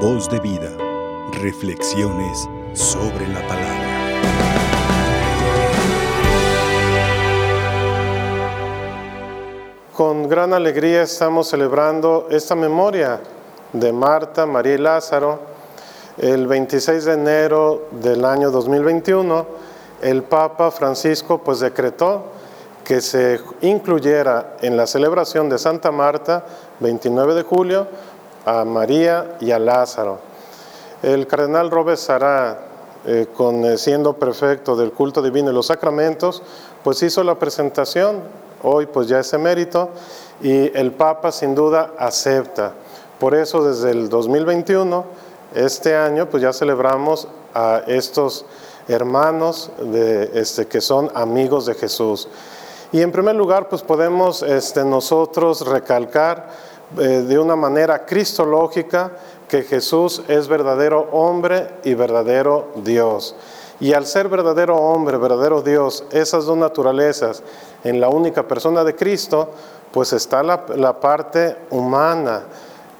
Voz de vida. Reflexiones sobre la palabra. Con gran alegría estamos celebrando esta memoria de Marta, María y Lázaro. El 26 de enero del año 2021, el Papa Francisco pues decretó que se incluyera en la celebración de Santa Marta, 29 de julio, a María y a Lázaro. El cardenal Robert Sará, eh, con, eh, siendo prefecto del culto divino y los sacramentos, pues hizo la presentación, hoy pues ya ese mérito, y el Papa sin duda acepta. Por eso desde el 2021, este año, pues ya celebramos a estos hermanos de, este, que son amigos de Jesús. Y en primer lugar, pues podemos este, nosotros recalcar eh, de una manera cristológica que Jesús es verdadero hombre y verdadero Dios. Y al ser verdadero hombre, verdadero Dios, esas dos naturalezas en la única persona de Cristo, pues está la, la parte humana.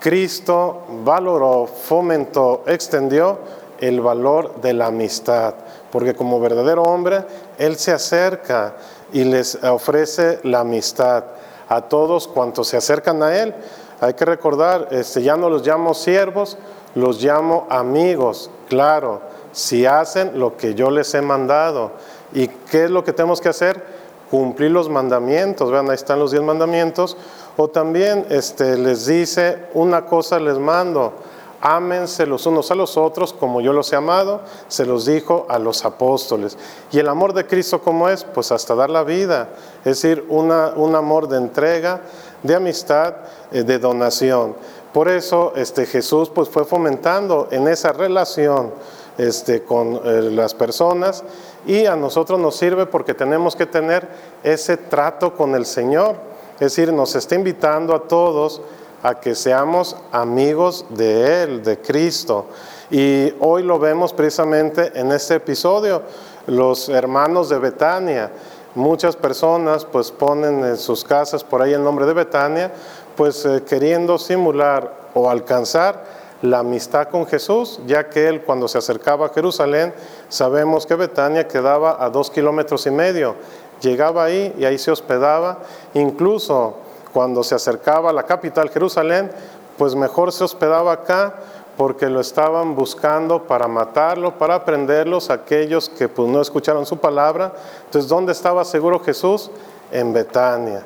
Cristo valoró, fomentó, extendió el valor de la amistad, porque como verdadero hombre, Él se acerca y les ofrece la amistad a todos cuantos se acercan a Él. Hay que recordar, este, ya no los llamo siervos, los llamo amigos, claro, si hacen lo que yo les he mandado. ¿Y qué es lo que tenemos que hacer? Cumplir los mandamientos, vean, ahí están los diez mandamientos. O también este, les dice, una cosa les mando, ámense los unos a los otros como yo los he amado, se los dijo a los apóstoles. Y el amor de Cristo como es, pues hasta dar la vida, es decir, un amor de entrega, de amistad, eh, de donación. Por eso este, Jesús pues, fue fomentando en esa relación este, con eh, las personas y a nosotros nos sirve porque tenemos que tener ese trato con el Señor. Es decir, nos está invitando a todos a que seamos amigos de Él, de Cristo. Y hoy lo vemos precisamente en este episodio, los hermanos de Betania. Muchas personas pues ponen en sus casas por ahí el nombre de Betania, pues eh, queriendo simular o alcanzar la amistad con Jesús, ya que él cuando se acercaba a Jerusalén, sabemos que Betania quedaba a dos kilómetros y medio. Llegaba ahí y ahí se hospedaba, incluso cuando se acercaba a la capital, Jerusalén, pues mejor se hospedaba acá porque lo estaban buscando para matarlo, para prenderlos, aquellos que pues, no escucharon su palabra. Entonces, ¿dónde estaba seguro Jesús? En Betania.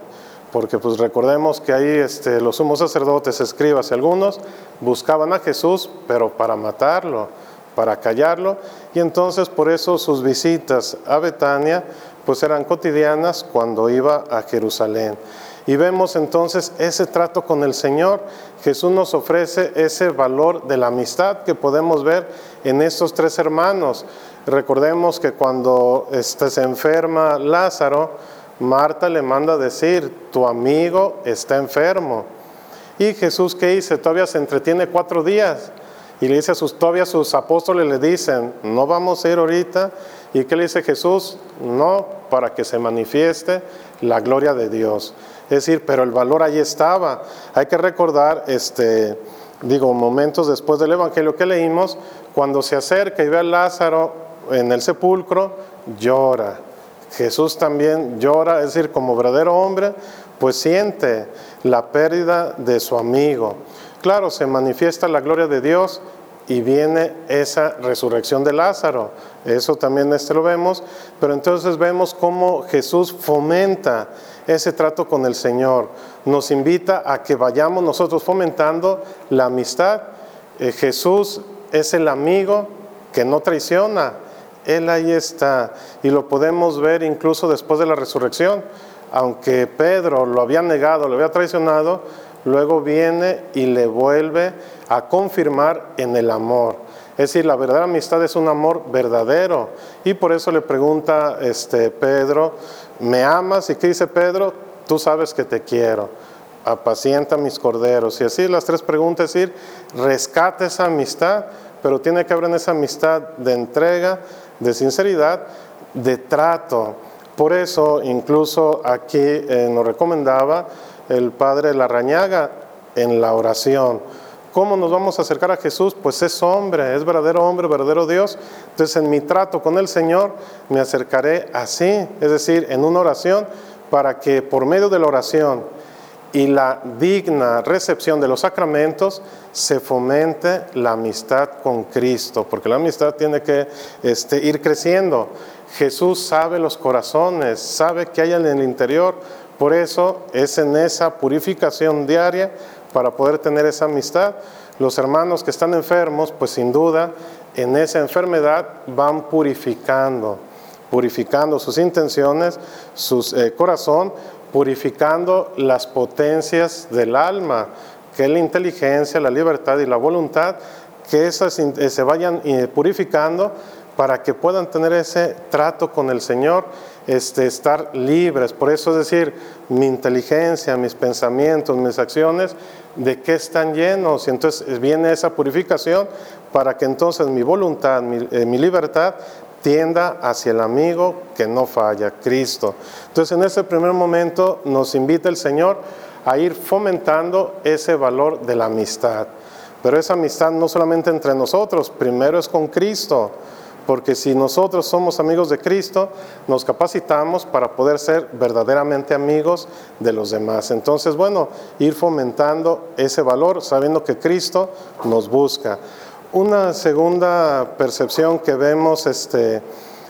Porque pues recordemos que ahí este, los sumos sacerdotes, escribas y algunos buscaban a Jesús, pero para matarlo, para callarlo. Y entonces por eso sus visitas a Betania pues eran cotidianas cuando iba a Jerusalén. Y vemos entonces ese trato con el Señor. Jesús nos ofrece ese valor de la amistad que podemos ver en estos tres hermanos. Recordemos que cuando este, se enferma Lázaro, Marta le manda decir, tu amigo está enfermo. Y Jesús, ¿qué dice? Todavía se entretiene cuatro días. Y le dice a sus, todavía sus apóstoles le dicen, no vamos a ir ahorita. ¿Y qué le dice Jesús? No, para que se manifieste la gloria de Dios. Es decir, pero el valor ahí estaba. Hay que recordar, este, digo, momentos después del Evangelio que leímos, cuando se acerca y ve a Lázaro en el sepulcro, llora. Jesús también llora, es decir, como verdadero hombre, pues siente la pérdida de su amigo. Claro, se manifiesta la gloria de Dios y viene esa resurrección de Lázaro. Eso también este lo vemos, pero entonces vemos cómo Jesús fomenta ese trato con el Señor. Nos invita a que vayamos nosotros fomentando la amistad. Eh, Jesús es el amigo que no traiciona. Él ahí está. Y lo podemos ver incluso después de la resurrección. Aunque Pedro lo había negado, lo había traicionado, luego viene y le vuelve a confirmar en el amor. Es decir, la verdadera amistad es un amor verdadero. Y por eso le pregunta este, Pedro, ¿me amas? ¿Y qué dice Pedro? Tú sabes que te quiero. Apacienta mis corderos. Y así las tres preguntas, es decir, rescata esa amistad, pero tiene que haber en esa amistad de entrega, de sinceridad, de trato. Por eso, incluso aquí eh, nos recomendaba el padre Larrañaga en la oración ¿Cómo nos vamos a acercar a Jesús? Pues es hombre, es verdadero hombre, verdadero Dios. Entonces en mi trato con el Señor me acercaré así, es decir, en una oración, para que por medio de la oración y la digna recepción de los sacramentos se fomente la amistad con Cristo, porque la amistad tiene que este, ir creciendo. Jesús sabe los corazones, sabe que hay en el interior, por eso es en esa purificación diaria para poder tener esa amistad. Los hermanos que están enfermos, pues sin duda, en esa enfermedad van purificando, purificando sus intenciones, su eh, corazón, purificando las potencias del alma, que es la inteligencia, la libertad y la voluntad, que esas eh, se vayan eh, purificando para que puedan tener ese trato con el Señor, este, estar libres. Por eso es decir, mi inteligencia, mis pensamientos, mis acciones, ¿de qué están llenos? Y entonces viene esa purificación para que entonces mi voluntad, mi, eh, mi libertad tienda hacia el amigo que no falla, Cristo. Entonces en ese primer momento nos invita el Señor a ir fomentando ese valor de la amistad. Pero esa amistad no solamente entre nosotros, primero es con Cristo porque si nosotros somos amigos de Cristo, nos capacitamos para poder ser verdaderamente amigos de los demás. Entonces, bueno, ir fomentando ese valor sabiendo que Cristo nos busca. Una segunda percepción que vemos este,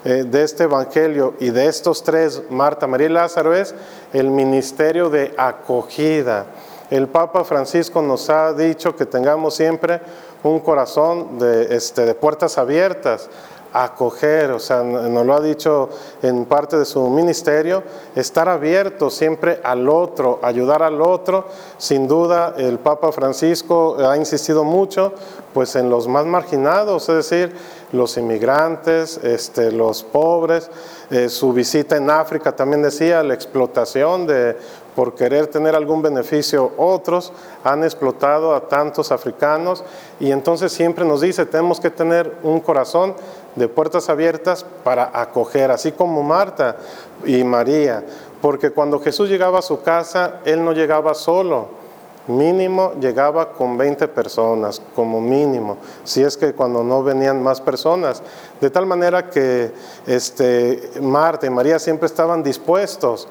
eh, de este Evangelio y de estos tres, Marta, María y Lázaro, es el ministerio de acogida. El Papa Francisco nos ha dicho que tengamos siempre un corazón de, este, de puertas abiertas acoger, o sea, nos lo ha dicho en parte de su ministerio, estar abierto siempre al otro, ayudar al otro. Sin duda, el Papa Francisco ha insistido mucho pues en los más marginados, es decir, los inmigrantes, este, los pobres. Eh, su visita en África también decía la explotación de por querer tener algún beneficio otros, han explotado a tantos africanos y entonces siempre nos dice, tenemos que tener un corazón de puertas abiertas para acoger, así como Marta y María, porque cuando Jesús llegaba a su casa, Él no llegaba solo, mínimo llegaba con 20 personas, como mínimo, si es que cuando no venían más personas, de tal manera que este, Marta y María siempre estaban dispuestos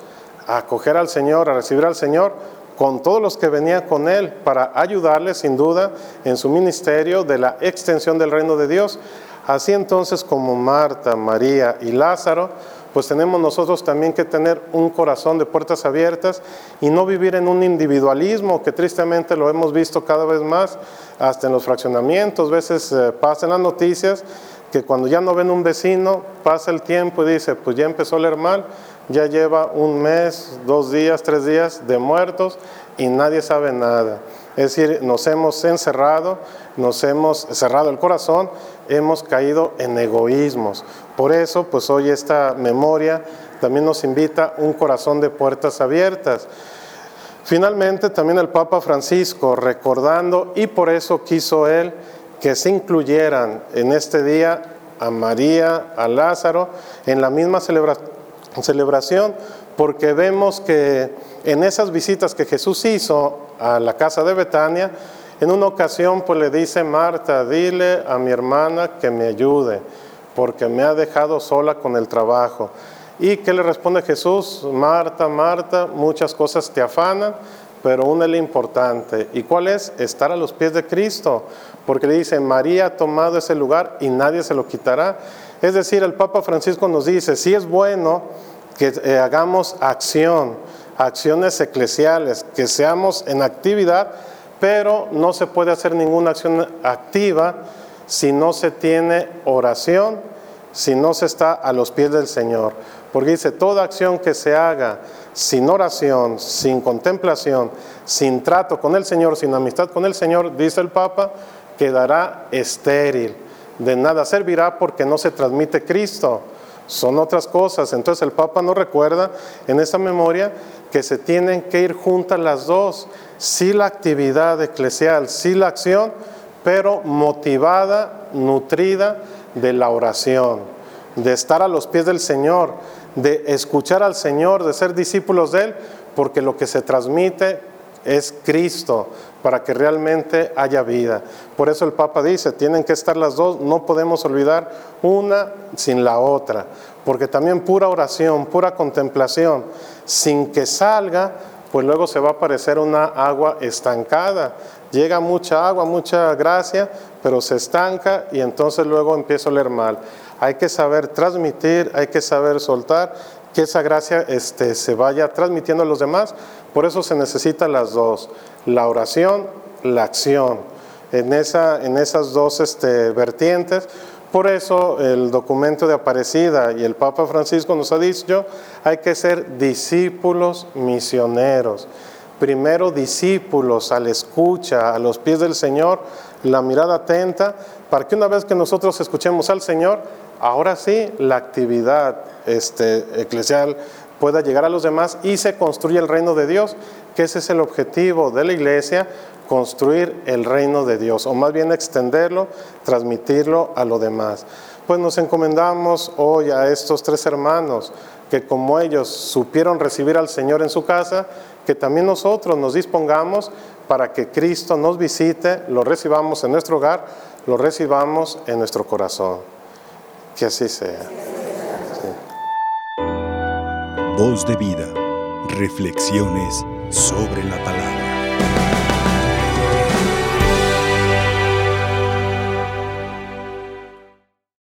a acoger al Señor, a recibir al Señor, con todos los que venían con Él, para ayudarle sin duda en su ministerio de la extensión del reino de Dios. Así entonces como Marta, María y Lázaro, pues tenemos nosotros también que tener un corazón de puertas abiertas y no vivir en un individualismo que tristemente lo hemos visto cada vez más, hasta en los fraccionamientos, veces eh, pasan las noticias que cuando ya no ven un vecino, pasa el tiempo y dice, pues ya empezó a leer mal, ya lleva un mes, dos días, tres días de muertos y nadie sabe nada. Es decir, nos hemos encerrado, nos hemos cerrado el corazón, hemos caído en egoísmos. Por eso, pues hoy esta memoria también nos invita un corazón de puertas abiertas. Finalmente, también el Papa Francisco, recordando, y por eso quiso él que se incluyeran en este día a María, a Lázaro, en la misma celebración, porque vemos que en esas visitas que Jesús hizo a la casa de Betania, en una ocasión pues le dice Marta, dile a mi hermana que me ayude, porque me ha dejado sola con el trabajo. ¿Y qué le responde Jesús? Marta, Marta, muchas cosas te afanan, pero una es la importante. ¿Y cuál es? Estar a los pies de Cristo, porque le dice, María ha tomado ese lugar y nadie se lo quitará. Es decir, el Papa Francisco nos dice, si es bueno que eh, hagamos acción, acciones eclesiales, que seamos en actividad, pero no se puede hacer ninguna acción activa si no se tiene oración, si no se está a los pies del Señor. Porque dice, toda acción que se haga sin oración, sin contemplación, sin trato con el Señor, sin amistad con el Señor, dice el Papa, quedará estéril. De nada servirá porque no se transmite Cristo. Son otras cosas. Entonces el Papa nos recuerda en esa memoria que se tienen que ir juntas las dos sí la actividad eclesial, sí la acción, pero motivada, nutrida de la oración, de estar a los pies del Señor, de escuchar al Señor, de ser discípulos de Él, porque lo que se transmite es Cristo, para que realmente haya vida. Por eso el Papa dice, tienen que estar las dos, no podemos olvidar una sin la otra, porque también pura oración, pura contemplación, sin que salga, pues luego se va a parecer una agua estancada. Llega mucha agua, mucha gracia, pero se estanca y entonces luego empieza a oler mal. Hay que saber transmitir, hay que saber soltar, que esa gracia este, se vaya transmitiendo a los demás. Por eso se necesitan las dos, la oración, la acción. En, esa, en esas dos este, vertientes, por eso el documento de Aparecida y el Papa Francisco nos ha dicho, hay que ser discípulos misioneros. Primero discípulos a la escucha, a los pies del Señor, la mirada atenta, para que una vez que nosotros escuchemos al Señor, ahora sí la actividad este, eclesial pueda llegar a los demás y se construye el reino de Dios, que ese es el objetivo de la iglesia, construir el reino de Dios, o más bien extenderlo, transmitirlo a lo demás. Pues nos encomendamos hoy a estos tres hermanos que como ellos supieron recibir al Señor en su casa, que también nosotros nos dispongamos para que Cristo nos visite, lo recibamos en nuestro hogar, lo recibamos en nuestro corazón. Que así sea. Voz de vida. Reflexiones sobre la palabra.